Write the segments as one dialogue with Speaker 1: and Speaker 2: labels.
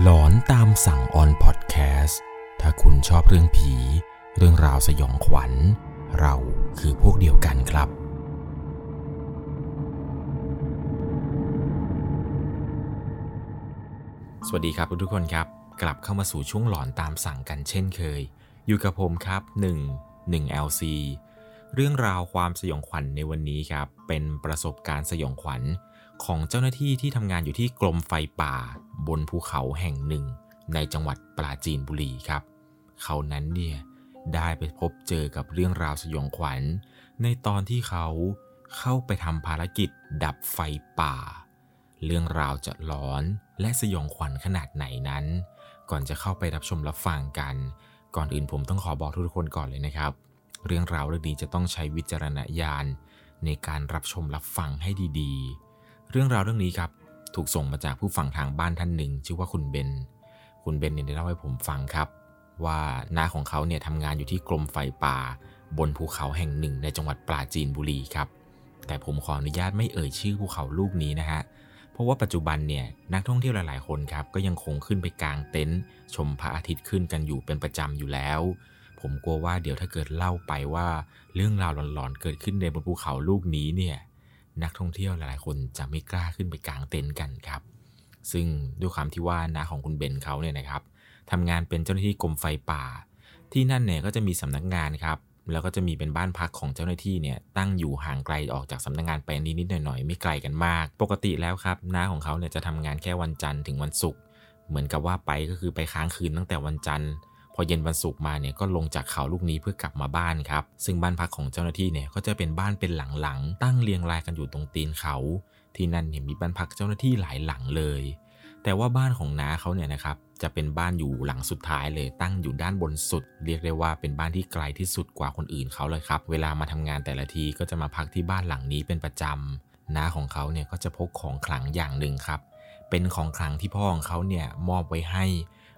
Speaker 1: หลอนตามสั่งออนพอดแคสต์ถ้าคุณชอบเรื่องผี เรื่องราวสยองขวัญ เราคือพวกเดียวกันครับ สวัสดีครับทุกคนครับ กลับเข้ามาสู่ช่วงหลอนตามสั่งกันเช่นเคย อยู่กับผมครับ 1 1 LC เรื่องราวความสยองขวัญในวันนี้ครับ เป็นประสบการณ์สยองขวัญ ของเจ้าหน้าที่ที่ทำงานอยู่ที่กรมไฟป่า บนภูเขาแห่งหนึ่ง ในจังหวัดปราจีนบุรีครับ เขานั้นเนี่ยได้ไปพบเจอกับเรื่องราวสยองขวัญ ในตอนที่เขาเข้าไปทำภารกิจดับไฟป่า เรื่องราวจะหลอนและสยองขวัญขนาดไหนนั้น ก่อนจะเข้าไปรับชมรับฟังกัน ก่อนอื่นผมต้องขอบอกทุกคนก่อนเลยนะครับ เรื่องราวเรื่องนี้จะต้องใช้วิจารณญาณในการรับชมรับฟังให้ดีๆ เรื่องราวเรื่องนี้ครับ ถูกส่งมาจากผู้ฟังทางบ้านท่านหนึ่ง ชื่อว่าคุณเบน คุณเบนเนี่ยได้เล่าให้ผมฟังครับ ว่าน้าของเขาเนี่ยทำงานอยู่ที่กรมไฟป่า บนภูเขาแห่งหนึ่งในจังหวัดปราจีนบุรีครับ แต่ผมขออนุญาตไม่เอ่ยชื่อภูเขาลูกนี้นะฮะเพราะว่าปัจจุบันเนี่ยนักท่องเที่ยวหลาย ๆ คนครับก็ยังคงขึ้นไปกางเต็นท์ชมพระอาทิตย์ขึ้นกันอยู่เป็นประจำอยู่แล้ว ผมกลัวว่าเดี๋ยวถ้าเกิดเล่าไปว่า เรื่องราวหลอน ๆ เกิดขึ้นในบนภูเขาลูกนี้เนี่ย นักท่องเที่ยวหลายๆ คนจะไม่กล้าขึ้นไปกลางเต็นท์กันครับ ซึ่งด้วยความที่ว่าน้าของคุณเบนเขาเนี่ยนะครับทำงานเป็นเจ้าหน้าที่กรมไฟป่า ที่นั่นเนี่ยก็จะมีสำนักงานครับแล้วก็จะมีเป็นบ้านพักของเจ้าหน้าที่เนี่ยตั้งอยู่ห่างไกลออกจากสำนักงานไปนิดๆหน่อยๆไม่ไกลกันมาก ปกติแล้วครับน้าของเขาเนี่ยจะทำงานแค่วันจันทร์ถึงวันศุกร์เหมือนกับว่าไปก็คือไปค้างคืนตั้งแต่วันจันทร์ พอเย็นวันศุกร์มาเนี่ยก็ลงจากเขาลูกนี้เพื่อกลับมาบ้านครับ ซึ่งบ้านพักของเจ้าหน้าที่เนี่ยก็จะเป็นบ้านเป็นหลังๆ ตั้งเรียงรายกันอยู่ตรงตีนเขา ที่นั่นเนี่ยมีบ้านพักเจ้าหน้าที่หลายหลังเลย แต่ว่าบ้านของน้าเขาเนี่ยนะครับจะเป็นบ้านอยู่หลังสุดท้ายเลยตั้งอยู่ด้านบนสุด เรียกได้ว่าเป็นบ้านที่ไกลที่สุดกว่าคนอื่นเขาเลยครับ เวลามาทำงานแต่ละทีก็จะมาพักที่บ้านหลังนี้เป็นประจำน้าของเขาเนี่ยก็จะพกของขลังอย่างหนึ่งครับ เป็นของขลังที่พ่อของเขาเนี่ยมอบไว้ให้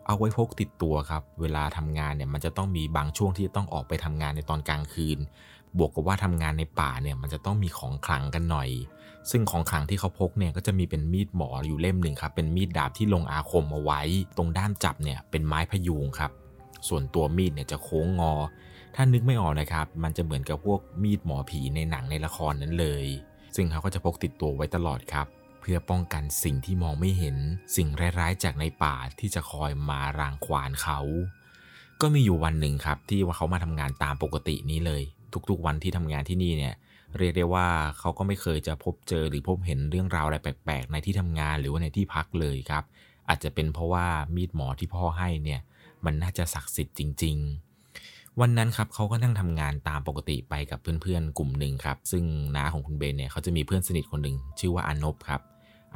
Speaker 1: เอาไว้พกติดตัวครับ เวลาทำงานเนี่ยมันจะต้องมีบางช่วงที่จะต้องออกไปทำงานในตอนกลางคืน บวกกับว่าทำงานในป่าเนี่ยมันจะต้องมีของขลังกันหน่อย ซึ่งของขลังที่เขาพกเนี่ยก็จะมีเป็นมีดหมออยู่เล่มหนึ่งครับ เป็นมีดดาบที่ลงอาคมเอาไว้ ตรงด้ามจับเนี่ยเป็นไม้พยุงครับ ส่วนตัวมีดเนี่ยจะโค้งงอ ถ้านึกไม่ออกนะครับ มันจะเหมือนกับพวกมีดหมอผีในหนังในละครนั้นเลย ซึ่งเขาก็จะพกติดตัวไว้ตลอดครับ พื่อป้องกันสิ่งที่มองไม่เห็น สิ่งร้ายๆ จากในป่าที่จะคอยมารางควานเขา ก็มีอยู่วันหนึ่งครับที่ว่าเขามาทำงานตามปกตินี้เลย ทุกๆวันที่ทำงานที่นี่เนี่ยเรียกได้ว่าเขาก็ไม่เคยจะพบเจอหรือพบเห็นเรื่องราวอะไรแปลกๆ ในที่ทำงานหรือว่าในที่พักเลยครับ อาจจะเป็นเพราะว่ามีดหมอที่พ่อให้เนี่ยมันน่าจะศักดิ์สิทธิ์จริง ๆวันนั้นครับเขาก็นั่งทำงานตามปกติไปกับเพื่อนๆ กลุ่มหนึ่งครับ ซึ่งน้าของคุณเบนเนี่ยเขาจะมีเพื่อนสนิทคนหนึ่งชื่อว่าอานบครับ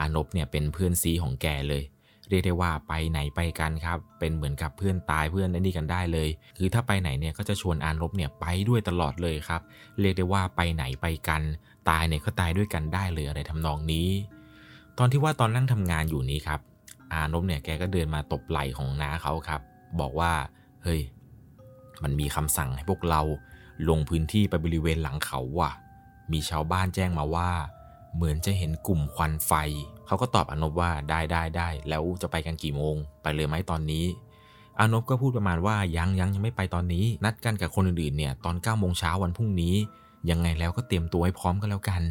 Speaker 1: อานบเนี่ยเป็นเพื่อนซีของแกเลย เรียกได้ว่าไปไหนไปกันครับ เป็นเหมือนกับเพื่อนตายเพื่อนนี่กันได้เลย คือถ้าไปไหนเนี่ยก็จะชวนอานบเนี่ยไปด้วยตลอดเลยครับ เรียกได้ว่าไปไหนไปกัน ตายเนี่ยก็ตายด้วยกันได้เลยอะไรทำนองนี้ ตอนที่ว่าตอนนั่งทำงานอยู่นี้ครับ อานบเนี่ยแกก็เดินมาตบไหล่ของน้าเขาครับ บอกว่า เฮ้ย มันมีคำสั่งให้พวกเราลงพื้นที่ไปบริเวณหลังเขาว่ะ มีชาวบ้านแจ้งมาว่า เหมือนจะเห็นกลุ่มควันไฟ เขาก็ตอบอนบว่าได้ได้ได้แล้วจะไปกันกี่โมง ไปเลยไหมตอนนี้ อนบก็พูดประมาณว่ายังยังยังไม่ไปตอนนี้ นัดกันกับคนอื่นๆเนี่ยตอน9ก้าโมงเช้าวันพรุ่งนี้ ยังไงแล้วก็เตรียมตัวให้พร้อมกันแล้วกัน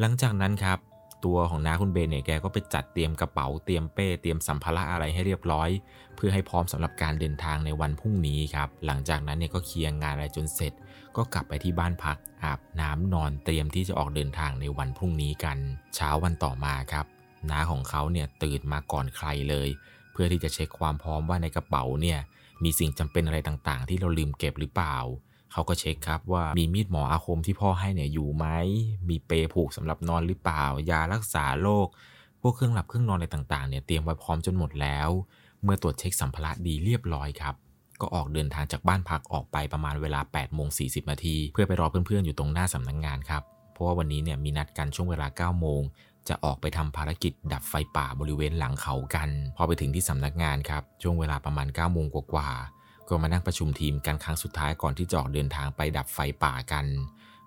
Speaker 1: หลังจากนั้นครับ ตัวของน้าคุณเบนเนี่ยแกก็ไปจัดเตรียมกระเป๋าเตรียมเป้เตรียมสัมภาระอะไรให้เรียบร้อย เพื่อให้พร้อมสำหรับการเดินทางในวันพรุ่งนี้ครับ หลังจากนั้นเนี่ยก็เคลียร์งานอะไรจนเสร็จ ก็กลับไปที่บ้านพัก อาบน้ำนอนเตรียมที่จะออกเดินทางในวันพรุ่งนี้กัน เช้าวันต่อมาครับน้าของเขาเนี่ยตื่นมาก่อนใครเลย เพื่อที่จะเช็คความพร้อมว่าในกระเป๋าเนี่ยมีสิ่งจำเป็นอะไรต่างๆ ที่เราลืมเก็บหรือเปล่า เขาก็เช็คครับว่ามีมีดหมออาคมที่พ่อให้เนี่ยอยู่ไหม มีเปผูกสำหรับนอนหรือเปล่า ยารักษาโรค พวกเครื่องหลับเครื่องนอนอะไรต่างๆเนี่ยเตรียมไว้พร้อมจนหมดแล้ว เมื่อตรวจเช็คสัมภาระดีเรียบร้อยครับ ก็ออกเดินทางจากบ้านพักออกไปประมาณเวลา8โมง40นาที เพื่อไปรอเพื่อนๆ อยู่ตรงหน้าสำนักงงานครับ เพราะว่าวันนี้เนี่ยมีนัดกันช่วงเวลา9โมงจะออกไปทำภารกิจดับไฟป่าบริเวณหลังเขากัน พอไปถึงที่สำนักงานครับ ช่วงเวลาประมาณ9โมงกว่าๆก็มานั่งประชุมทีมกันครั้งสุดท้ายก่อนที่จะออกเดินทางไปดับไฟป่ากัน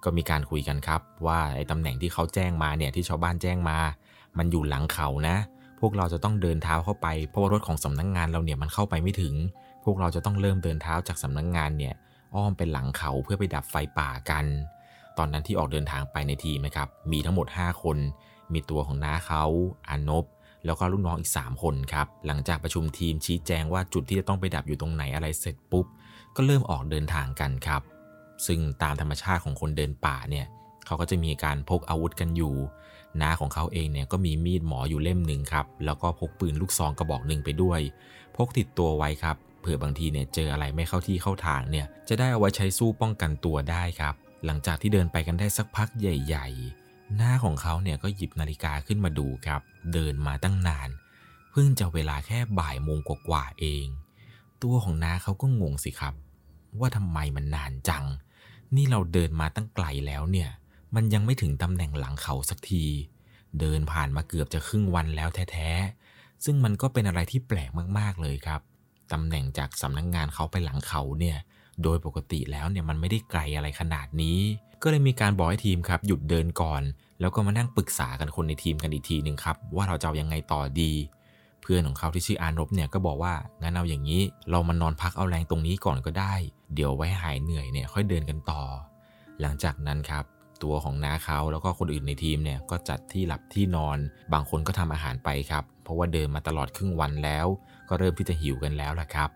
Speaker 1: ก็มีการคุยกันครับ ว่าไอ้ตำแหน่งที่เขาแจ้งมาเนี่ยที่ชาวบ้านแจ้งมา มันอยู่หลังเขานะพพวกเราจะต้องเดินเท้าเข้าไปเพราะว่ารถของสำนักงงานเราเนี่ยมันเข้าไปไม่ถึง พวกเราจะต้องเริ่มเดินเท้าจากสำนักงงานเนี่ยอ้อมเป็นหลังเขาเพื่อไปดับไฟป่ากัน ตอนนั้นที่ออกเดินทางไปในทีมนะครับ มีทั้งหมด 5 คน มีตัวของน้าเขาอานบ แล้วก็ลูกน้องอีก 3 คนครับ หลังจากประชุมทีมชี้แจงว่าจุดที่จะต้องไปดับอยู่ตรงไหนอะไรเสร็จปุ๊บ ก็เริ่มออกเดินทางกันครับ ซึ่งตามธรรมชาติของคนเดินป่าเนี่ย เขาก็จะมีการพกอาวุธกันอยู่ น้าของเขาเองเนี่ยก็มีมีดหมออยู่เล่มหนึ่งครับ แล้วก็พกปืนลูกซองกระบอกหนึ่งไปด้วย พกติดตัวไว้ครับ เผื่อบางทีเนี่ยเจออะไรไม่เข้าที่เข้าทางเนี่ยจะได้เอาไว้ใช้สู้ป้องกันตัวได้ครับ หลังจากที่เดินไปกันได้สักพักใหญ่ ๆ หน้าของเขาเนี่ยก็หยิบนาฬิกาขึ้นมาดูครับ เดินมาตั้งนาน เพิ่งจะเวลาแค่บ่ายโมงกว่าๆเอง ตัวของน้าเขาก็งงสิครับ ว่าทำไมมันนานจัง นี่เราเดินมาตั้งไกลแล้วเนี่ย มันยังไม่ถึงตำแหน่งหลังเขาสักที เดินผ่านมาเกือบจะครึ่งวันแล้วแท้ๆซึ่งมันก็เป็นอะไรที่แปลกมากๆเลยครับ ตำแหน่งจากสำนักงงานเขาไปหลังเขาเนี่ยโดยปกติแล้วเนี่ยมันไม่ได้ไกลอะไรขนาดนี้ ก็เลยมีการบอกให้ทีมครับหยุดเดินก่อน แล้วก็มานั่งปรึกษากันคนในทีมกันอีกทีหนึ่งครับว่าเราจะเอายังไงต่อดี เพื่อนของเขาที่ชื่ออานบเนี่ยก็บอกว่างั้นเอาอย่างนี้เรามานอนพักเอาแรงตรงนี้ก่อนก็ได้ เดี๋ยวไว้หายเหนื่อยเนี่ยค่อยเดินกันต่อ หลังจากนั้นครับตัวของน้าเขาแล้วก็คนอื่นในทีมเนี่ยก็จัดที่หลับที่นอน บางคนก็ทำอาหารไปครับ เพราะว่าเดินมาตลอดครึ่งวันแล้ว ก็เริ่มที่จะหิวกันแล้วละครับ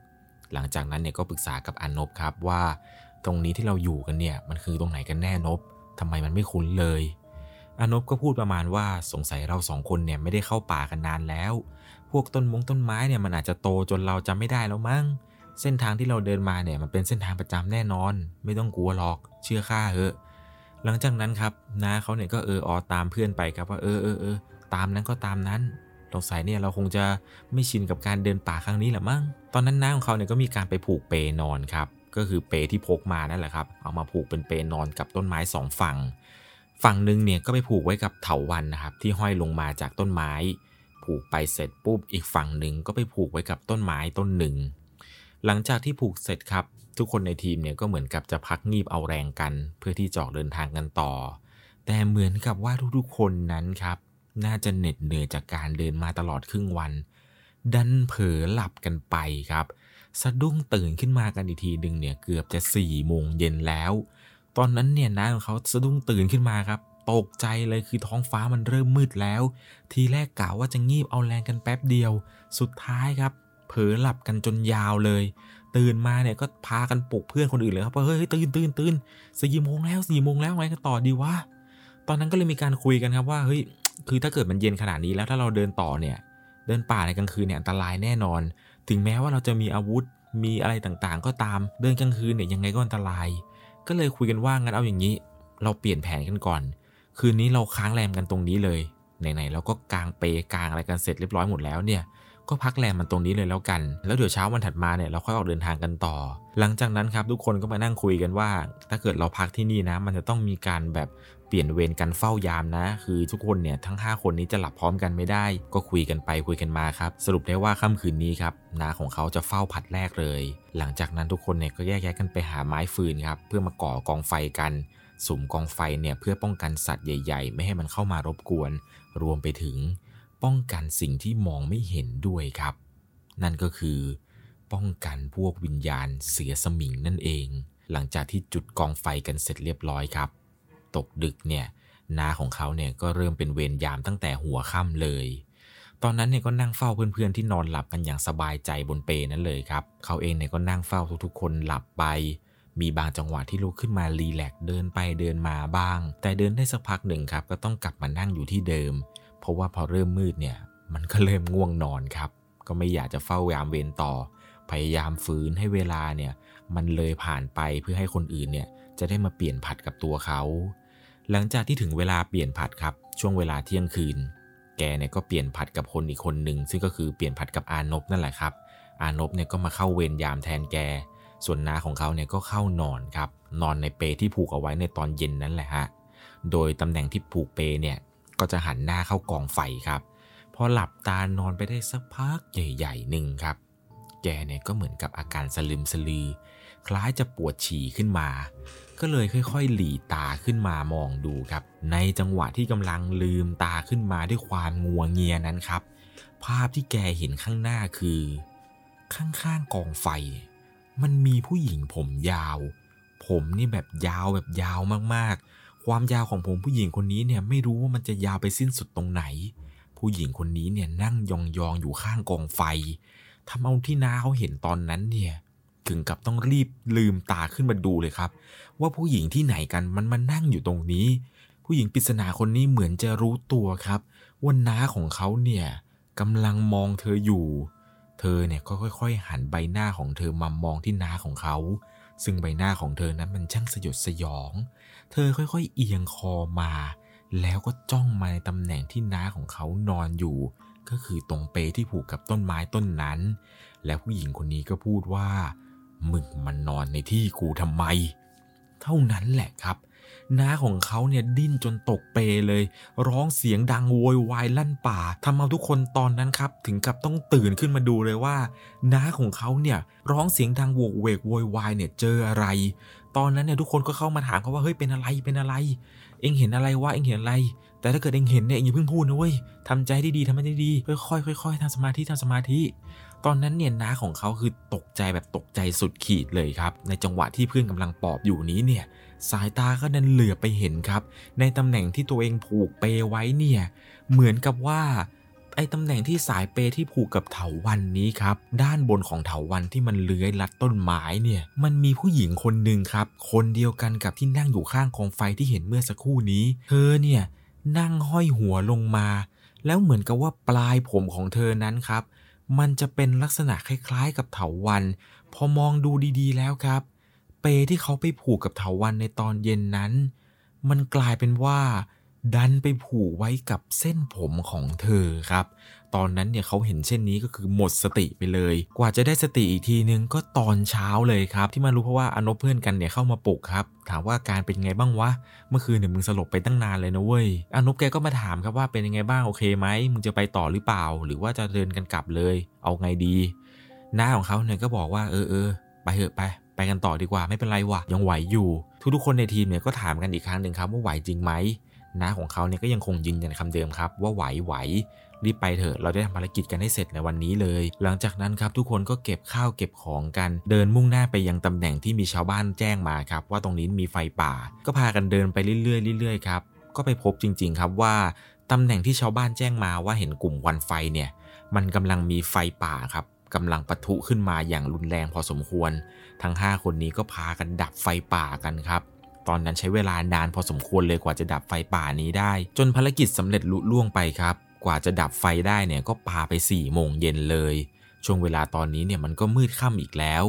Speaker 1: หลังจากนั้นเนี่ยก็ปรึกษากับอนนบครับว่า ตรงนี้ที่เราอยู่กันเนี่ยมันคือตรงไหนกันแน่นบทำไมมันไม่คุ้นเลยอนนบก็พูดประมาณว่าสงสัยเราสองคนเนี่ยไม่ได้เข้าป่ากันนานแล้ว พวกต้นมงต้นไม้เนี่ยมันอาจจะโตจนเราจำไม่ได้แล้วมั้ง เส้นทางที่เราเดินมาเนี่ยมันเป็นเส้นทางประจำแน่นอน ไม่ต้องกลัวหรอกเชื่อข้าเถอะ หลังจากนั้นครับน้าเขาเนี่ยก็เอออตามเพื่อนไปครับว่าเออเออเออตามนั้นก็ตามนั้น สงสัยเนี่ยเราคงจะไม่ชินกับการเดินป่าครั้งนี้แหละมั้ง ตอนนั้นน้าของเขาเนี่ยก็มีการไปผูกเปนอนครับ ก็คือเปที่พกมานั่นแหละครับ เอามาผูกเป็นเปนอนกับต้นไม้สองฝั่ง ฝั่งหนึ่งเนี่ยก็ไปผูกไว้กับเถาวันนะครับที่ห้อยลงมาจากต้นไม้ ผูกไปเสร็จปุ๊บอีกฝั่งหนึ่งก็ไปผูกไว้กับต้นไม้ต้นหนึ่ง หลังจากที่ผูกเสร็จครับทุกคนในทีมเนี่ยก็เหมือนกับจะพักงีบเอาแรงกัน เพื่อที่จะออกเดินทางกันต่อ แต่เหมือนกับว่าทุกๆคนนั้นครับ น่าจะเหน็ดเหนื่อยจากการเดินมาตลอดครึ่งวัน ดันเผลอหลับกันไปครับ สะดุ้งตื่นขึ้นมากันอีกทีหนึ่งเนี่ยเกือบจะ4ี่โมงเย็นแล้ว ตอนนั้นเนี่ยน้าของเขาสะดุ้งตื่นขึ้นมาครับตกใจเลยคือท้องฟ้ามันเริ่มมืดแล้ว ทีแรกกะว่าจะงีบเอาแรงกันแป๊บเดียว สุดท้ายครับ เผลอหลับกันจนยาวเลย ตื่นมาเนี่ยก็พากันปลุกเพื่อนคนอื่นเลยครับว่าเฮ้ยตื่นตื่นตื่นสี่โมงแล้วสี่โมงแล้วไงก็ต่อดีวะตอนนั้นก็เลยมีการคุยกันครับว่าเฮ้ย คือถ้าเกิดมันเย็นขนาดนี้แล้วถ้าเราเดินต่อเนี่ย เดินป่าในกลางคืนเนี่ยอันตรายแน่นอน ถึงแม้ว่าเราจะมีอาวุธมีอะไรต่างๆ ก็ตามเดินกลางคืนเนี่ยยังไงก็อันตราย ก็เลยคุยกันว่างั้นเอาอย่างนี้ เราเปลี่ยนแผนกันก่อน คืนนี้เราค้างแรมกันตรงนี้เลยไหนๆเราก็กางเปกางอะไรกันเสร็จเรียบร้อยหมดแล้วเนี่ยก็พักแรมมันตรงนี้เลยแล้วกัน แล้วเดี๋ยวเช้าวันถัดมาเนี่ยเราค่อยออกเดินทางกันต่อ หลังจากนั้นครับทุกคนก็มานั่งคุยกันว่า ถ้าเกิดเราพักที่นี่นะ มันจะต้องมีการแบบ เปลี่ยนเวรกันเฝ้ายามนะ คือทุกคนเนี่ยทั้ง 5 คนนี้จะหลับพร้อมกันไม่ได้ ก็คุยกันไปคุยกันมาครับ สรุปได้ว่าค่ำคืนนี้ครับนาของเขาจะเฝ้าผัดแรกเลย หลังจากนั้นทุกคนเนี่ยก็แยกย้ายกันไปหาไม้ฟืนครับเพื่อมาก่อกองไฟกันสุมกองไฟเนี่ยเพื่อป้องกันสัตว์ใหญ่ ๆ ไม่ให้มันเข้ามารบกวน รวมไปถึง ป้องกันสิ่งที่มองไม่เห็นด้วยครับ นั่นก็คือ ป้องกันพวกวิญญาณเสียสมิงนั่นเอง หลังจากที่จุดกองไฟกันเสร็จเรียบร้อยครับ ตกดึกเนี่ยนาของเขาเนี่ยก็เริ่มเป็นเวรยามตั้งแต่หัวค่ำเลย ตอนนั้นเนี่ยก็นั่งเฝ้าเพื่อนๆที่นอนหลับกันอย่างสบายใจบนเปนั้นเลยครับ เขาเองเนี่ยก็นั่งเฝ้าทุกๆ คนหลับไป มีบางจังหวะที่ลุกขึ้นมารีแลกเดินไปเดินมาบ้าง แต่เดินได้สักพักหนึ่งครับ ก็ต้องกลับมานั่งอยู่ที่เดิม เพราะว่าพอเริ่มมืดเนี่ยมันก็เริ่มง่วงนอนครับ ก็ไม่อยากจะเฝ้ายามเวรต่อ พยายามฝืนให้เวลาเนี่ยมันเลยผ่านไปเพื่อให้คนอื่นเนี่ยจะได้มาเปลี่ยนผัดกับตัวเขา หลังจากที่ถึงเวลาเปลี่ยนผัดครับ ช่วงเวลาเที่ยงคืน แกเนี่ยก็เปลี่ยนผัดกับคนอีกคนหนึ่งซึ่งก็คือเปลี่ยนผัดกับอานบนั่นแหละครับ อานบเนี่ยก็มาเข้าเวรยามแทนแก ส่วนนาของเขาเนี่ยก็เข้านอนครับ นอนในเปที่ผูกเอาไว้ในตอนเย็นนั่นแหละฮะ โดยตำแหน่งที่ผูกเปเนี่ยก็จะหันหน้าเข้ากองไฟครับ พอหลับตานอนไปได้สักพักใหญ่ๆหนึ่งครับ แกเนี่ยก็เหมือนกับอาการสลึมสลือ คล้ายจะปวดฉี่ขึ้นมา ก็เลยค่อยๆ หลีตาขึ้นมามองดูครับ ในจังหวะที่กำลังลืมตาขึ้นมาด้วยความงัวงเงียนั้นครับภภาพที่แกเห็นข้างหน้าคือ ข้างๆกองไฟ มันมีผู้หญิงผมยาว ผมนี่แบบยาวแบบยาวมากๆ ความยาวของผมผู้หญิงคนนี้เนี่ยไม่รู้ว่ามันจะยาวไปสิ้นสุดตรงไหน ผู้หญิงคนนี้เนี่ยนั่งยองๆอยู่ข้างกองไฟทำเอาที่น้าเขาเห็นตอนนั้นเนี่ย ถึงกับต้องรีบลืมตาขึ้นมาดูเลยครับ ว่าผู้หญิงที่ไหนกันมันมานั่งอยู่ตรงนี้ ผู้หญิงปริศนาคนนี้เหมือนจะรู้ตัวครับว่าน้าของเขาเนี่ยกำลังมองเธออยู่ เธอเนี่ยก็ค่อย ๆ หันใบหน้าของเธอมามองที่น้าของเขา ซึ่งใบหน้าของเธอนั้นมันช่างสยดสยอง เธอค่อย ๆ เอียงคอมา แล้วก็จ้องมาในตำแหน่งที่น้าของเขานอนอยู่ ก็คือตรงเปที่ผูกกับต้นไม้ต้นนั้น และผู้หญิงคนนี้ก็พูดว่า มึงมันนอนในที่กูทำไม เท่านั้นแหละครับน้าของเขาเนี่ยดิ้นจนตกเปเลย ร้องเสียงดังโวยวายลั่นป่าทำเอาทุกคนตอนนั้นครับ ถึงกับต้องตื่นขึ้นมาดูเลยว่าน้าของเขาเนี่ยร้องเสียงดังโวกเวกโวยวายเนี่ยเจออะไร ตอนนั้นเนี่ยทุกคนก็เข้ามาถามเขาว่าเฮ้ยเป็นอะไรเป็นอะไร เอ็งเห็นอะไรวะเอ็งเห็นอะไร แต่ถ้าเกิดเองเห็นเนี่ยอย่าเพิ่งพูดนะเว้ยทำใจดีทำใจดีค่อยๆค่อยๆทำสมาธิทำสมาธิ ตอนนั้นเนี่ยน้าของเขาคือตกใจแบบตกใจสุดขีดเลยครับ ในจังหวะที่เพื่อนกำลังปอบอยู่นี้เนี่ยสายตาก็ดันเหลือไปเห็นครับ ในตำแหน่งที่ตัวเองผูกเปไว้เนี่ยเหมือนกับว่าไอ้ตำแหน่งที่สายเปที่ผูกกับเถาวันนี้ครับ ด้านบนของเถาวันที่มันเลื้อยลัดต้นไม้เนี่ย มันมีผู้หญิงคนหนึ่งครับ คนเดียวกันกับที่นั่งอยู่ข้างกองไฟที่เห็นเมื่อสักครู่นี้ เธอเนี่ย นั่งห้อยหัวลงมา แล้วเหมือนกับว่าปลายผมของเธอนั้นครับ มันจะเป็นลักษณะคล้ายๆ กับเถาวัน พอมองดูดีๆ แล้วครับ เปที่เขาไปผูกกับเถาวันในตอนเย็นนั้น มันกลายเป็นว่า ดันไปผูกไว้กับเส้นผมของเธอครับ ตอนนั้นเนี่ยเขาเห็นเช่นนี้ก็คือหมดสติไปเลย กว่าจะได้สติอีกทีนึงก็ตอนเช้าเลยครับ ที่มารู้เพราะว่าอนบเพื่อนกันเนี่ยเข้ามาปลุกครับถามว่าการเป็นไงบ้างวะเมื่อคืนเนี่ยมึงสลบไปตั้งนานเลยนะเว้ยอนบแกก็มาถามครับว่าเป็นยังไงบ้างโอเคไหมมึงจะไปต่อหรือเปล่า หรือว่าจะเดินกันกลับเลย เอาไงดีหน้าของเขาเนี่ยก็บอกว่าเออเออไปเถอะไป ไปกันต่อดีกว่าไม่เป็นไรวะยังไหวอยู่ ทุกๆคนในทีมเนี่ยก็ถามกันอีกครั้งหนึ่งครับว่าไหวจริงไหมน้าของเขาเนี่ยก็ยังคงยืนยันคำเดิมครับว่าไหวไหว รีบไปเถอะเราได้ทำภารกิจกันให้เสร็จในวันนี้เลย หลังจากนั้นครับทุกคนก็เก็บข้าวเก็บของกัน เดินมุ่งหน้าไปยังตำแหน่งที่มีชาวบ้านแจ้งมาครับ ว่าตรงนี้มีไฟป่า ก็พากันเดินไปเรื่อยๆเรื่อยๆครับก็ไปพบจริง ๆ ครับว่าตำแหน่งที่ชาวบ้านแจ้งมาว่าเห็นกลุ่มควันไฟเนี่ย มันกำลังมีไฟป่าครับกำลังปะทุขึ้นมาอย่างรุนแรงพอสมควร ทั้ง 5 คนนี้ก็พากันดับไฟป่ากันครับ ตอนนั้นใช้เวลานานพอสมควรเลยกว่าจะดับไฟป่านี้ได้ จนภารกิจสำเร็จลุล่วงไปครับ กว่าจะดับไฟได้เนี่ยก็ปาไป4ี่โมงเย็นเลย ช่วงเวลาตอนนี้เนี่ยมันก็มืดค่ำอีกแล้ว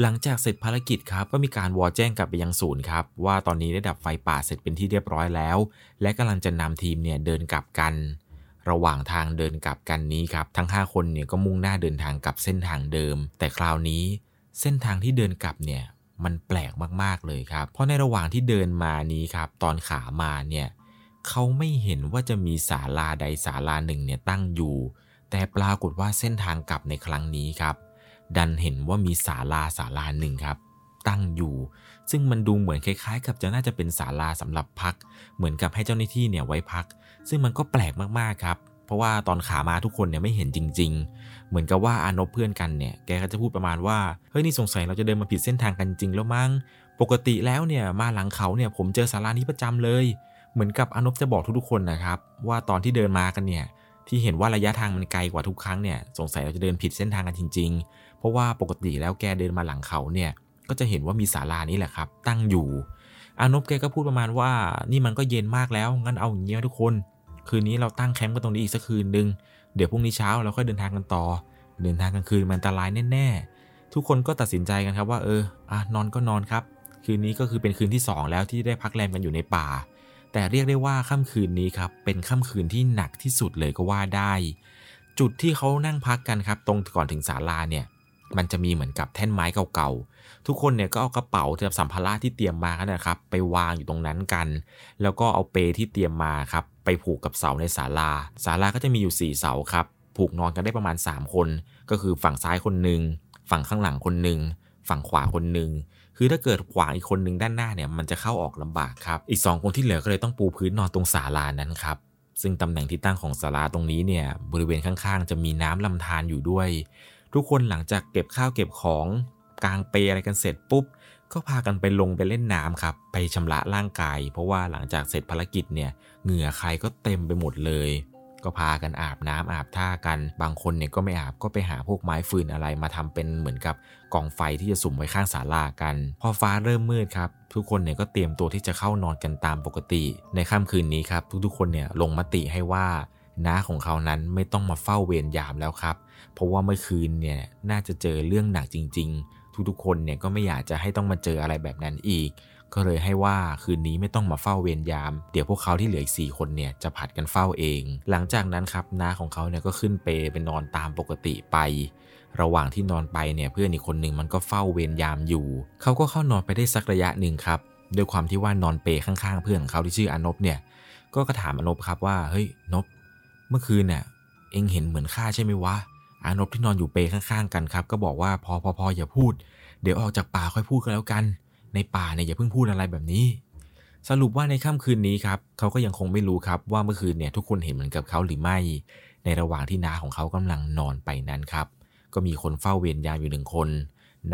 Speaker 1: หลังจากเสร็จภารกิจครับก็มีการวอแจ้งกลับไปยังศูนย์ครับ ว่าตอนนี้ได้ดับไฟป่าเสร็จเป็นที่เรียบร้อยแล้ว และกำลังจะนำทีมเนี่ยเดินกลับกัน ระหว่างทางเดินกลับกันนี้ครับทั้ง 5 คนเนี่ยก็มุ่งหน้าเดินทางกลับเส้นทางเดิม แต่คราวนี้เส้นทางที่เดินกลับเนี่ยมันแปลกมากๆเลยครับ เพราะในระหว่างที่เดินมานี้ครับ ตอนขามาเนี่ย เขาไม่เห็นว่าจะมีศาลาใดศาลาหนึ่งเนี่ยตั้งอยู่ แต่ปรากฏว่าเส้นทางกลับในครั้งนี้ครับ ดันเห็นว่ามีศาลาศาลาหนึ่งครับ ตั้งอยู่ ซึ่งมันดูเหมือนคล้ายๆ กับจะน่าจะเป็นศาลาสำหรับพัก เหมือนกับให้เจ้าหน้าที่เนี่ยไว้พัก ซึ่งมันก็แปลกมากๆครับเพราะว่าตอนขามาทุกคนเนี่ยไม่เห็นจริง ๆ เหมือนกับว่าอานบเพื่อนกันเนี่ย แกก็จะพูดประมาณว่า เฮ้ยนี่สงสัยเราจะเดินมาผิดเส้นทางกันจริงแล้วมั้ง ปกติแล้วเนี่ยมาหลังเขาเนี่ยผมเจอศาลานี้ประจำเลย เหมือนกับอานบจะบอกทุกๆคนนะครับ ว่าตอนที่เดินมากันเนี่ยที่เห็นว่าระยะทางมันไกลกว่าทุกครั้งเนี่ยสงสัยเราจะเดินผิดเส้นทางกันจริง ๆ เพราะว่าปกติแล้วแกเดินมาหลังเขาเนี่ยก็จะเห็นว่ามีศาลานี้แหละครับ ตั้งอยู่อานบแกก็พูดประมาณว่านี่มันก็เย็นมากแล้วงั้นเอาอย่างเงี้ยทุกคน คืนนี้เราตั้งแคมป์กันตรงนี้อีกสักคืนหนึ่งเดี๋ยวพรุ่งนี้เช้าเราค่อยเดินทางกันต่อ เดินทางกลางคืนมันอันตรายแน่ๆทุกคนก็ตัดสินใจกันครับว่าเอออะนอนก็นอนครับ คืนนี้ก็คือเป็นคืนที่ 2 แล้วที่ได้พักแรมกันอยู่ในป่า แต่เรียกได้ว่าค่ำคืนนี้ครับเป็นค่ำคืนที่หนักที่สุดเลยก็ว่าได้ จุดที่เขานั่งพักกันครับตรงก่อนถึงศาลาเนี่ยมันจะมีเหมือนกับแท่นไม้เก่าๆ ทุกคนเนี่ยก็เอากระเป๋าเตรียมสัมภาระที่เตรียมมากันนะครับ ไปวางอยู่ตรงนั้นกัน แล้วก็เอาเปที่เตรียมมาครับไปผูกกับเสาในศาลา ศาลาก็จะมีอยู่ 4 เสาครับ ผูกนอนกันได้ประมาณ 3 คน ก็คือฝั่งซ้ายคนหนึ่ง ฝั่งข้างหลังคนหนึ่ง ฝั่งขวาคนหนึ่ง คือถ้าเกิดขวางอีกคนหนึ่งด้านหน้าเนี่ยมันจะเข้าออกลำบากครับ อีก 2 คนที่เหลือก็เลยต้องปูพื้นนอนตรงศาลานั้นครับซึ่งตำแหน่งที่ตั้งของศาลาตรงนี้เนี่ยบริเวณข้างๆ จะมีน้ำลำธารอยู่ด้วย ทุกคนหลังจากเก็บข้าวเก็บของกลางเปอะไรกันเสร็จปุ๊บก็พากันไปลงไปเล่นน้ำครับ ไปชำระร่างกาย เพราะว่าหลังจากเสร็จภารกิจเนี่ยเหงื่อใครก็เต็มไปหมดเลย ก็พากันอาบน้ำอาบท่ากัน บางคนเนี่ยก็ไม่อาบก็ไปหาพวกไม้ฟืนอะไรมาทำเป็นเหมือนกับ กองไฟที่จะสุ่มไว้ข้างศาลากัน พอฟ้าเริ่มมืดครับ ทุกคนเนี่ยก็เตรียมตัวที่จะเข้านอนกันตามปกติ ในค่ำคืนนี้ครับ ทุกๆคนเนี่ยลงมติให้ว่าน้าของเขานั้นไม่ต้องมาเฝ้าเวรยามแล้วครับ เพราะว่าเมื่อคืนเนี่ยน่าจะเจอเรื่องหนักจริง ๆ ทุกๆคนเนี่ยก็ไม่อยากจะให้ต้องมาเจออะไรแบบนั้นอีก ก็เลยให้ว่าคืนนี้ไม่ต้องมาเฝ้าเวรยาม เดี๋ยวพวกเขาที่เหลืออีกสี่คนเนี่ยจะผัดกันเฝ้าเอง หลังจากนั้นครับน้าของเขาเนี่ยก็ขึ้นเปไปนอนตามปกติไป ระหว่างที่นอนไปเนี่ยเพื่อนอีกคนหนึ่งมันก็เฝ้าเวรยามอยู่ เขาก็เข้านอนไปได้สักระยะหนึ่งครับด้วยความที่ว่านอนเปข้างๆ เพื่อนของเขาที่ชื่ออนบเนี่ย ก็กระถามอนบครับว่าเฮ้ยนบ เมื่อคืนเนี่ยเอ็งเห็นเหมือนข้าใช่ไหมวะอนบที่นอนอยู่เปข้างๆกันครับ ก็บอกว่าพอพอพออย่าพูด เดี๋ยวออกจากป่าค่อยพูดกันแล้วกัน ในป่าเนี่ยอย่าเพิ่งพูดอะไรแบบนี้ สรุปว่าในค่ำคืนนี้ครับเขาก็ยังคงไม่รู้ครับว่าเมื่อคืนเนี่ยทุกคนเห็นเหมือนกับเขาหรือไม่ ในระหว่างที่นาของเขากำลังนอนไปนั้นครับ ก็มีคนเฝ้าเวรยามอยู่หนึ่งคน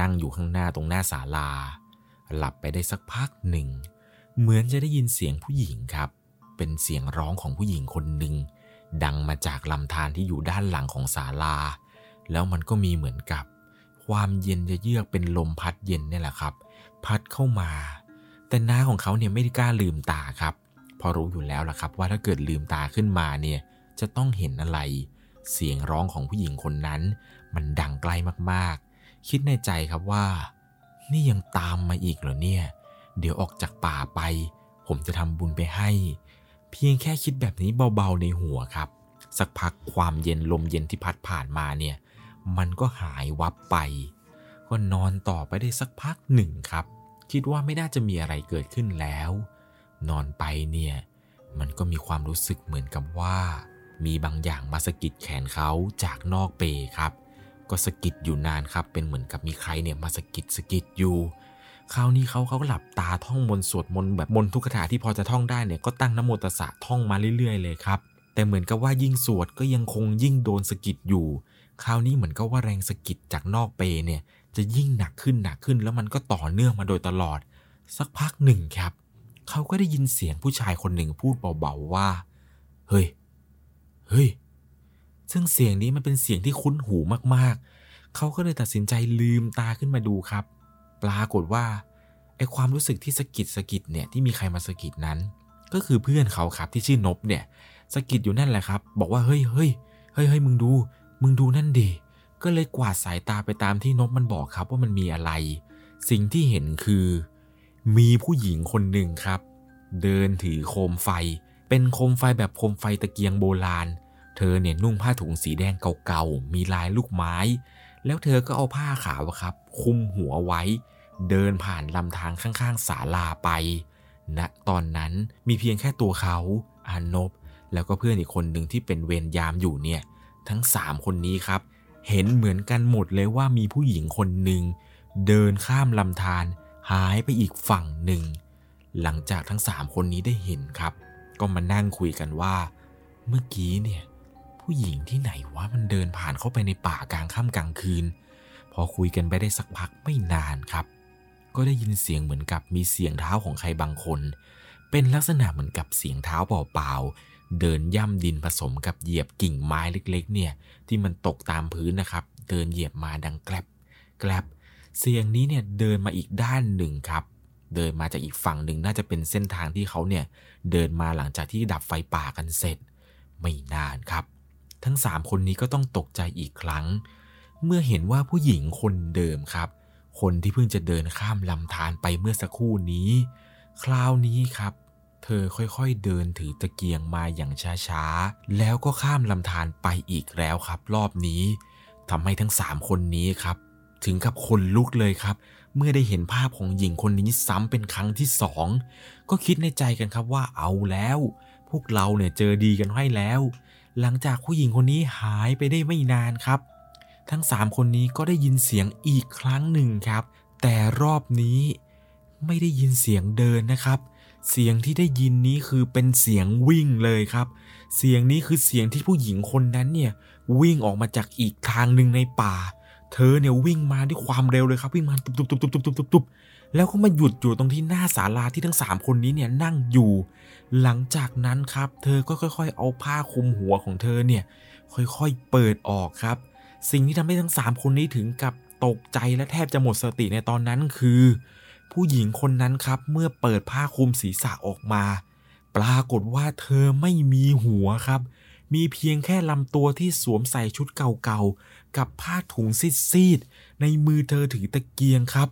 Speaker 1: นั่งอยู่ข้างหน้าตรงหน้าศาลา หลับไปได้สักพักหนึ่ง เหมือนจะได้ยินเสียงผู้หญิงครับ เป็นเสียงร้องของผู้หญิงคนหนึ่งดังมาจากลำธารที่อยู่ด้านหลังของศาลา แล้วมันก็มีเหมือนกับ ความเย็นจะเยือกเป็นลมพัดเย็นนี่แหละครับ พัดเข้ามา แต่หน้าของเขาเนี่ยไม่ได้กล้าลืมตาครับ พอรู้อยู่แล้วล่ะครับ ว่าถ้าเกิดลืมตาขึ้นมาเนี่ยจะต้องเห็นอะไร เสียงร้องของผู้หญิงคนนั้น มันดังไกลมากๆ คิดในใจครับว่า นี่ยังตามมาอีกเหรอเนี่ย เดี๋ยวออกจากป่าไป ผมจะทำบุญไปให้ เพียงแค่คิดแบบนี้เบาๆในหัวครับ สักพักความเย็นลมเย็นที่พัดผ่านมาเนี่ย มันก็หายวับไป ก็นอนต่อไปได้สักพักหนึ่งครับ คิดว่าไม่น่าจะมีอะไรเกิดขึ้นแล้ว นอนไปเนี่ยมันก็มีความรู้สึกเหมือนกับว่า มีบางอย่างมาสะกิดแขนเขาจากนอกเปครับ ก็สะกิดอยู่นานครับ เป็นเหมือนกับมีใครเนี่ยมาสะกิดสะกิดอยู่ คราวนี้เขาเขาก็หลับตาท่องมนสวดมนแบบมนทุกคาถาที่พอจะท่องได้เนี่ยก็ตั้งนโมตสะท่องมาเรื่อย ๆ เลยครับ แต่เหมือนกับว่ายิ่งสวดก็ยังคงยิ่งโดนสะกิดอยู่ คราวนี้เหมือนกับว่าแรงสะกิดจากนอกเปเนี่ยจะยิ่งหนักขึ้นหนักขึ้น แล้วมันก็ต่อเนื่องมาโดยตลอด สักพักหนึ่งครับเขาก็ได้ยินเสียงผู้ชายคนหนึ่งพูดเบาๆว่า เฮ้ย เฮ้ย ซึ่งเสียงนี้มันเป็นเสียงที่คุ้นหูมากๆ เขาก็เลยตัดสินใจลืมตาขึ้นมาดูครับ ปรากฏว่าไอความรู้สึกที่สะกิดสะกิดเนี่ยที่มีใครมาสะกิดนั้น ก็คือเพื่อนเขาครับที่ชื่อนบเนี่ยสะกิดอยู่นั่นแหละครับ บอกว่าเฮ้ยเฮ้ยเฮ้ยเฮ้ยมึงดู มึงดูนั่นดิก็เลยกวาดสายตาไปตามที่นกมันบอกครับว่ามันมีอะไร สิ่งที่เห็นคือ มีผู้หญิงคนหนึ่งครับ เดินถือโคมไฟ เป็นโคมไฟแบบโคมไฟตะเกียงโบราณ เธอเนี่ยนุ่งผ้าถุงสีแดงเก่าๆ มีลายลูกไม้ แล้วเธอก็เอาผ้าขาวครับ คุมหัวไว้ เดินผ่านลำทางข้างๆศาลาไปณนะตอนนั้นมีเพียงแค่ตัวเขา อานบ แล้วก็เพื่อนอีกคนหนึ่งที่เป็นเวรยามอยู่เนี่ย ทั้งสามคนนี้ครับ เห็นเหมือนกันหมดเลยว่ามีผู้หญิงคนหนึ่งเดินข้ามลำธารหายไปอีกฝั่งหนึ่ง หลังจากทั้งสามคนนี้ได้เห็นครับ ก็มานั่งคุยกันว่า เมื่อกี้เนี่ย ผู้หญิงที่ไหนว่ามันเดินผ่านเข้าไปในป่ากลางค่ำกลางคืน พอคุยกันไปได้สักพักไม่นานครับ ก็ได้ยินเสียงเหมือนกับมีเสียงเท้าของใครบางคน เป็นลักษณะเหมือนกับเสียงเท้าเปล่าเดินย่ำดินผสมกับเหยียบกิ่งไม้เล็ก ๆ เนี่ย ที่มันตกตามพื้นนะครับ เดินเหยียบมาดังแกลบแกลบเสียงนี้เนี่ยเดินมาอีกด้านหนึ่งครับเดินมาจากอีกฝั่งหนึ่งน่าจะเป็นเส้นทางที่เขาเนี่ยเดินมาหลังจากที่ดับไฟป่ากันเสร็จ ไม่นานครับ ทั้งสามคนนี้ก็ต้องตกใจอีกครั้ง เมื่อเห็นว่าผู้หญิงคนเดิมครับ คนที่เพิ่งจะเดินข้ามลำธารไปเมื่อสักครู่นี้ คราวนี้ครับ เธอค่อยๆเดินถือตะเกียงมาอย่างช้าๆ แล้วก็ข้ามลำธารไปอีกแล้วครับ รอบนี้ทำให้ทั้งสามคนนี้ครับ ถึงกับคนลุกเลยครับ เมื่อได้เห็นภาพของหญิงคนนี้ซ้ำเป็นครั้งที่สองก็คิดในใจกันครับว่าเอาแล้ว พวกเราเนี่ยเจอดีกันให้แล้ว หลังจากผู้หญิงคนนี้หายไปได้ไม่นานครับ ทั้ง 3 คนนี้ก็ได้ยินเสียงอีกครั้งหนึ่งครับ แต่รอบนี้ไม่ได้ยินเสียงเดินนะครับ เสียงที่ได้ยินนี้คือเป็นเสียงวิ่งเลยครับ เสียงนี้คือเสียงที่ผู้หญิงคนนั้นเนี่ยวิ่งออกมาจากอีกทางหนึ่งในป่า เธอเนี่ยวิ่งมาด้วยความเร็วเลยครับวิ่งมาตุบตุบตุบตุบตุบตุบตุบแล้วก็มาหยุดอยู่ตรงที่หน้าศาลาที่ทั้ง 3 คนนี้เนี่ยนั่งอยู่ หลังจากนั้นครับ เธอก็ค่อยๆ เอาผ้าคลุมหัวของเธอเนี่ยค่อยๆ เปิดออกครับ สิ่งที่ทำให้ทั้งสามคนนี้ถึงกับตกใจและแทบจะหมดสติในตอนนั้นคือ ผู้หญิงคนนั้นครับเมื่อเปิดผ้าคลุมศีรษะออกมา ปรากฏว่าเธอไม่มีหัวครับ มีเพียงแค่ลำตัวที่สวมใส่ชุดเก่าๆกับผ้าถุงซีดๆในมือเธอถือตะเกียงครับ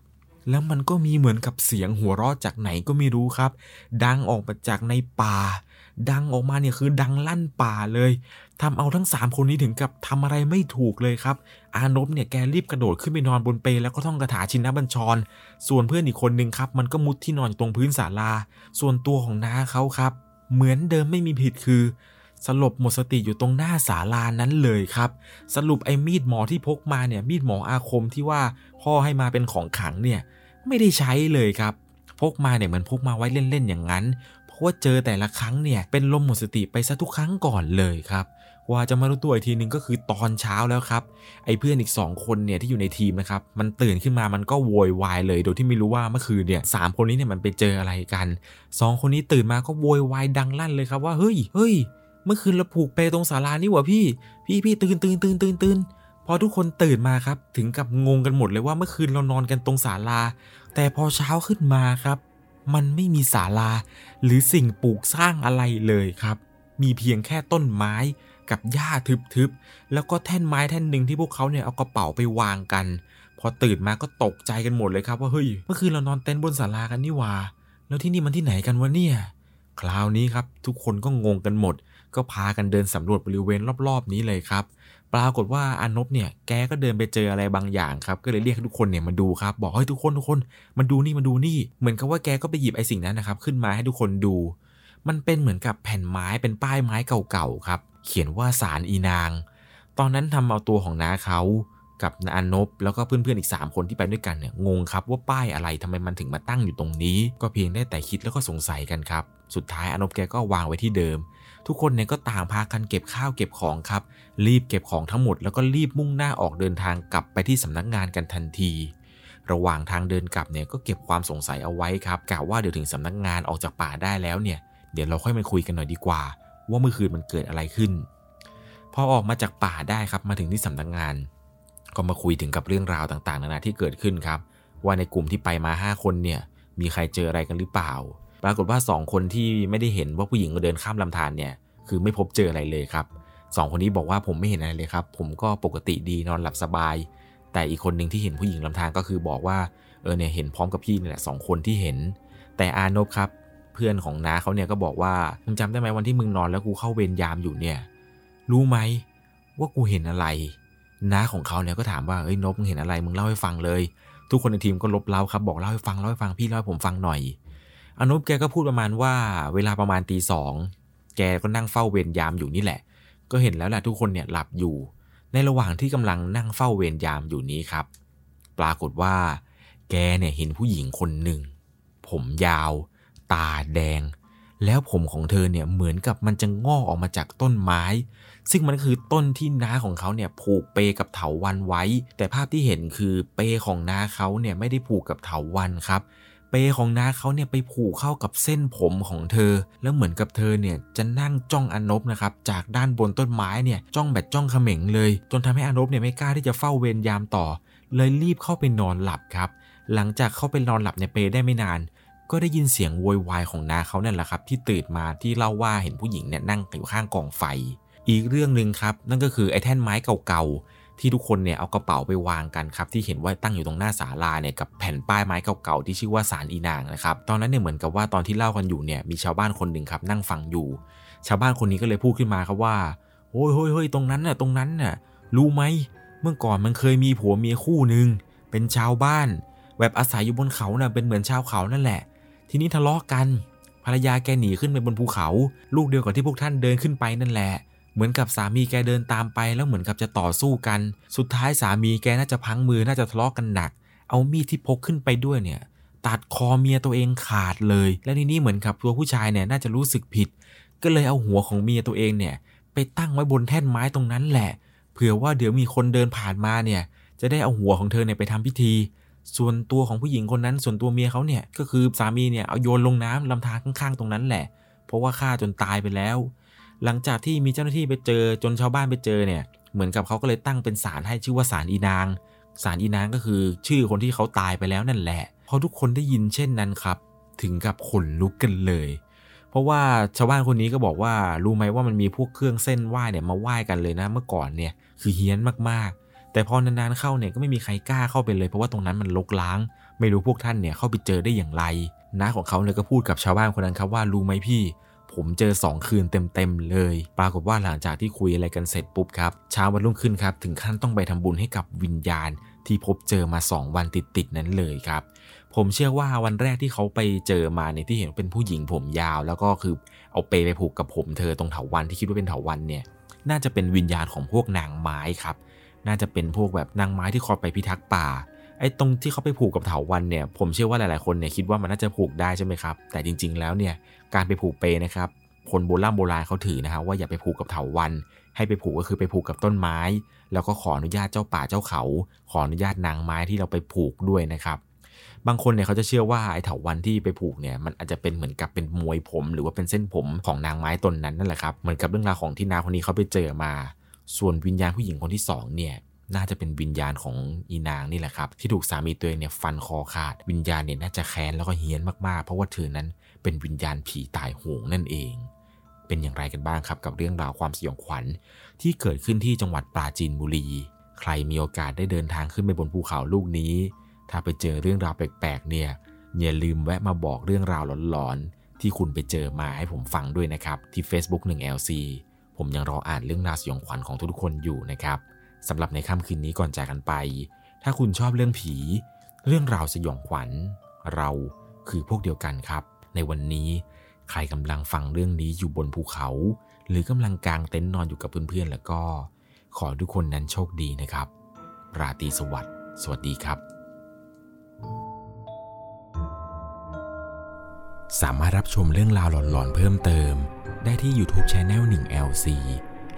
Speaker 1: แล้วมันก็มีเหมือนกับเสียงหัวเราะจากไหนก็ไม่รู้ครับ ดังออกมาจากในป่า ดังออกมาเนี่ยคือดังลั่นป่าเลยทำเอาทั้ง 3 คนนี้ถึงกับทำอะไรไม่ถูกเลยครับ อานบเนี่ยแกรีบกระโดดขึ้นไปนอนบนเปลแล้วก็ท่องคาถาชินบัญชร ส่วนเพื่อนอีกคนนึงครับ มันก็มุดที่นอนอตรงพื้นศาลา ส่วนตัวของน้าเขาครับ เหมือนเดิมไม่มีผิดคือ สลบหมดสติอยู่ตรงหน้าศาลานั้นเลยครับ สรุปไอ้มีดหมอที่พกมาเนี่ยมีดหมออาคมที่ว่าพ่อให้มาเป็นของขังเนี่ยไม่ได้ใช้เลยครับ พกมาเนี่ยเหมือนพกมาไว้เล่นๆอย่างนั้น เพราะว่าเจอแต่ละครั้งเนี่ยเป็นลมหมดสติไปซะทุกครั้งก่อนเลยครับว่าจะมารู้ตัวอีกทีนึงก็คือตอนเช้าแล้วครับ ไอ้เพื่อนอีก 2 คนเนี่ยที่อยู่ในทีมนะครับ มันตื่นขึ้นมามันก็โวยวายเลย โดยที่ไม่รู้ว่าเมื่อคืนเนี่ยสคนนี้เนี่ยมันไปเจออะไรกัน 2 คนนี้ตื่นมาก็โวยวายดังลั่นเลยครับว่าเฮ้ยเฮ้ย เมื่อคืนเราผูกเปตรงศาลานี่หว่าพี่ พี่พี่ตื่นตื่นตื่นตื่นตื่นพอทุกคนตื่นมาครับ ถึงกับงงกันหมดเลยว่าเมื่อคืนเรานอนกันตรงศาลา แต่พอเช้าขึ้นมาครับ มันไม่มีศาลา หรือสิ่งปลูกสร้างอะไรเลยครับ มีเพียงแค่ต้นไม้กับหญ้าทึบๆ แล้วก็แท่นไม้แท่นหนึ่งที่พวกเขาเนี่ยเอากระเป๋าไปวางกัน พอตื่นมาก็ตกใจกันหมดเลยครับว่าเฮ้ย เมื่อคืนเรานอนเต็นท์บนศาลากันนี่ว่า แล้วที่นี่มันที่ไหนกันวะเนี่ย คราวนี้ครับ ทุกคนก็งงกันหมด ก็พากันเดินสำรวจบริเวณรอบๆ นี้เลยครับ ปรากฏว่าอานบเนี่ยแกก็เดินไปเจออะไรบางอย่างครับ ก็เลยเรียกทุกคนเนี่ยมาดูครับ บอกให้ทุกคนทุกคนมาดูนี่มาดูนี่ เหมือนกับว่าแกก็ไปหยิบไอ้สิ่งนั้นนะครับ ขึ้นมาให้ทุกคนดู มันเป็นเหมือนกับแผ่นไม้เป็นป้ายไม้เก่าๆครับ เขียนว่าสารอีนาง ตอนนั้นทำเอาตัวของน้าเขากับนานบแล้วก็เพื่อนๆอีก 3 คนที่ไปด้วยกันเนี่ยงงครับว่าป้ายอะไรทำไมมันถึงมาตั้งอยู่ตรงนี้ ก็เพียงได้แต่คิดแล้วก็สงสัยกันครับ สุดท้ายอนบแกก็วางไว้ที่เดิม ทุกคนเนี่ยก็ต่างพากันเก็บข้าวเก็บของครับ รีบเก็บของทั้งหมดแล้วก็รีบมุ่งหน้าออกเดินทางกลับไปที่สำนักงานกันทันที ระหว่างทางเดินกลับเนี่ยก็เก็บความสงสัยเอาไว้ครับกะว่าเดี๋ยวถึงสำนักงานออกจากป่าได้แล้วเนี่ยเดี๋ยวเราค่อยมาคุยกันหน่อยดีกว่า ว่าเมื่อคืนมันเกิดอะไรขึ้นพอออกมาจากป่าได้ครับมาถึงที่สำนักงงาน ก็มาคุยถึงกับเรื่องราวต่างๆ นานาที่เกิดขึ้นครับ ว่าในกลุ่มที่ไปมา 5 คนเนี่ยมีใครเจออะไรกันหรือเปล่า ปรากฏว่า 2 คนที่ไม่ได้เห็นว่าผู้หญิงเดินข้ามลำธารเนี่ยคือไม่พบเจออะไรเลยครับสองคนนี้บอกว่าผมไม่เห็นอะไรเลยครับ ผมก็ปกติดีนอนหลับสบาย แต่อีกคนหนึ่งที่เห็นผู้หญิงลำธารก็คือบอกว่าเออเนี่ยเห็นพร้อมกับพี่นี่แหละสองคนที่เห็น แต่อานบครับ เพื่อนของน้าเขาเนี่ยก็บอกว่ามึงจำได้ไหมวันที่มึงนอนแล้วกูเข้าเวรยามอยู่เนี่ย รู้ไหมว่ากูเห็นอะไรน้าของเขาเนี่ยก็ถามว่าเอ้ยนบมึงเห็นอะไรมึงเล่าให้ฟังเลย ทุกคนในทีมก็ลบเล่าครับบอกเล่าให้ฟังเล่าให้ฟังพี่เล่าให้ผมฟังหน่อย อนุปแกก็พูดประมาณว่า เวลาประมาณตีสองแกก็นั่งเฝ้าเวรยามอยู่นี่แหละ ก็เห็นแล้วแหละทุกคนเนี่ยหลับอยู่ ในระหว่างที่กำลังนั่งเฝ้าเวรยามอยู่นี้ครับ ปรากฏว่า แกเนี่ยเห็นผู้หญิงคนหนึ่ง ผมยาว ตาแดง แล้วผมของเธอเนี่ยเหมือนกับมันจะงอกออกมาจากต้นไม้ ซึ่งมันคือต้นที่น้าของเขาเนี่ยผูกเปกับเถาวันไว้ แต่ภาพที่เห็นคือเปของน้าเขาเนี่ยไม่ได้ผูกกับเถาวันครับ เปของน้าเขาเนี่ยไปผูกเข้ากับเส้นผมของเธอ แล้วเหมือนกับเธอเนี่ยจะนั่งจ้องอนบนะครับจากด้านบนต้นไม้เนี่ยจ้องแบบจ้องเขม็งเลย จนทำให้อนบเนี่ยไม่กล้าที่จะเฝ้าเวรยามต่อ เลยรีบเข้าไปนอนหลับครับ หลังจากเข้าไปนอนหลับในเปได้ไม่นาน ก็ได้ยินเสียงโวยวายของน้าเขาเนั่นแหละครับที่ตื่นมาที่เล่าว่าเห็นผู้หญิงเนี่ยนั่งอยู่ข้างกองไฟ อีกเรื่องหนึ่งครับนั่นก็คือไอ้แท่นไม้เก่าๆ ที่ทุกคนเนี่ยเอากระเป๋าไปวางกันครับที่เห็นว่าตั้งอยู่ตรงหน้าศาลาเนี่ยกับแผ่นป้ายไม้เก่าๆที่ชื่อว่าสารอีนางนะครับตอนนั้นเนี่ยเหมือนกับว่าตอนที่เล่ากันอยู่เนี่ยมีชาวบ้านคนหนึ่งครับนั่งฟังอยู่ ชาวบ้านคนนี้ก็เลยพูดขึ้นมาครับว่าโอ้ยเฮ้ยเฮ้ยตรงนั้นน่ะตรงนั้นน่ะรู้ไหมเมื่อก่อนมันเคยมีผัวเมียคู่หนึ่งเป็นชาวบ้านแบบอาศัยอยู่บนเขาน่ะเป็นเหมือนชาวเขานั่นแหละ ทีนี้ทะเลาะกันภรรยาแกหนีขึ้นไปบนภูเขา ลูกเดียวกับที่พวกท่านเดินขึ้นไปนั่นแหละ เหมือนกับสามีแกเดินตามไปแล้วเหมือนกับจะต่อสู้กัน สุดท้ายสามีแกน่าจะพังมือน่าจะทะเลาะกกันหนัก เอามีดที่พกขึ้นไปด้วยเนี่ยตัดคอเมียตัวเองขาดเลย และนี่นี่เหมือนกับตัวผู้ชายเนี่ยน่าจะรู้สึกผิด ก็เลยเอาหัวของเมียตัวเองเนี่ยไปตั้งไว้บนแท่นไม้ตรงนั้นแหละ เผื่อว่าเดี๋ยวมีคนเดินผ่านมาเนี่ยจะได้เอาหัวของเธอเนี่ยไปทำพิธี ส่วนตัวของผู้หญิงคนนั้น ส่วนตัวเมียเขาเนี่ยก็คือสามีเนี่ยเอาโยนลงน้ำลำธารข้างๆตรงนั้นแหละ เพราะว่าฆ่าจนตายไปแล้ว หลังจากที่มีเจ้าหน้าที่ไปเจอจนชาวบ้านไปเจอเนี่ย เหมือนกับเขาก็เลยตั้งเป็นศาลให้ชื่อว่าศาลอีนางศาลอีนางก็คือชื่อคนที่เขาตายไปแล้วนั่นแหละพอทุกคนได้ยินเช่นนั้นครับ ถึงกับขนลุกกันเลย เพราะว่าชาวบ้านคนนี้ก็บอกว่ารู้ไหมว่ามันมีพวกเครื่องเส้นไหว้เนี่ยมาไหว้กันเลยนะ เมื่อก่อนเนี่ยคือเฮี้ยนมากๆ แต่พอนานๆเข้าเนี่ยก็ไม่มีใครกล้าเข้าไปเลย เพราะว่าตรงนั้นมันลกล้าง ไม่รู้พวกท่านเนี่ยเข้าไปเจอได้อย่างไรน้าของเขาเนี่ยก็พูดกับชาวบ้านคนนั้นครับว่ารู้ไหมพี่ ผมเจอ 2 คืนเต็มๆเลย ปรากฏว่าหลังจากที่คุยอะไรกันเสร็จปุ๊บครับเช้าวันรุ่งขึ้นครับถึงขั้นต้องไปทำบุญให้กับวิญญาณ ที่พบเจอมา 2 วันติดๆนั้นเลยครับผมเชื่อว่าวันแรกที่เขาไปเจอมาเนี่ยที่เห็นเป็นผู้หญิงผมยาว แล้วก็คือเอาเปไปผูกกับผมเธอตรงเถาวันที่คิดว่าเป็นเถาวันเนี่ยน่าจะเป็นวิญญาณของพวกนางไม้ครับ น่าจะเป็นพวกแบบนางไม้ที่คอยไปพิทักษ์ป่า ไอ้ตรงที่เขาไปผูกกับเถาวันเนี่ยผมเชื่อว่าหลายๆคนเนี่ยคิดว่ามันน่าจะผูกได้ใช่ไหมครับ แต่จริง ๆ แล้วเนี่ยการไปผูกเปนะครับคนโบราณโบราณเขาถือนะฮะว่าอย่าไปผูกกับเถาวัน ให้ไปผูกก็คือไปผูกกับต้นไม้ แล้วก็ขออนุญาตเจ้าป่าเจ้าเขา ขออนุญาตนางไม้ที่เราไปผูกด้วยนะครับ บางคนเนี่ยเขาจะเชื่อว่าไอ้เถาวันที่ไปผูกเนี่ยมันอาจจะเป็นเหมือนกับเป็นมวยผม หรือว่าเป็นเส้นผมของนางไม้ตนนั้นนั่นแหละครับเหมือนกับเรื่องราวของที่นาคนนี้เขาไปเจอมา ส่วนวิญญาณผู้หญิงคนที่สองเนี่ย น่าจะเป็นวิญญาณของอีนางนี่แหละครับ ที่ถูกสามีตัวเองเนี่ยฟันคอขาด วิญญาณเนี่ยน่าจะแค้นแล้วก็เฮี้ยนมากๆ เพราะว่าเธอนั้นเป็นวิญญาณผีตายโหงนั่นเอง เป็นอย่างไรกันบ้างครับกับเรื่องราวความสยองขวัญ ที่เกิดขึ้นที่จังหวัดปราจีนบุรี ใครมีโอกาสได้เดินทางขึ้นไปบนภูเขาลูกนี้ ถ้าไปเจอเรื่องราวแปลกๆเนี่ยอย่าลืมแวะมาบอกเรื่องราวหลอนๆ ที่คุณไปเจอมาให้ผมฟังด้วยนะครับ ที่ Facebook 1 LC ผมยังรออ่านเรื่องราวสยองขวัญของทุกๆคนอยู่นะครับ สำหรับในค่ำคืนนี้ก่อนจากกันไป ถ้าคุณชอบเรื่องผี เรื่องราวสยองขวัญ เราคือพวกเดียวกันครับ ในวันนี้ใครกำลังฟังเรื่องนี้อยู่บนภูเขา หรือกำลังกางเต็นท์นอนอยู่กับเพื่อนๆ แล้วก็ ขอทุกคนนั้นโชคดีนะครับ ราตรีสวัสดิ์ สวัสดีครับ สามารถรับชมเรื่องราวหลอนๆเพิ่มเติม ได้ที่ YouTube Channel 1 LC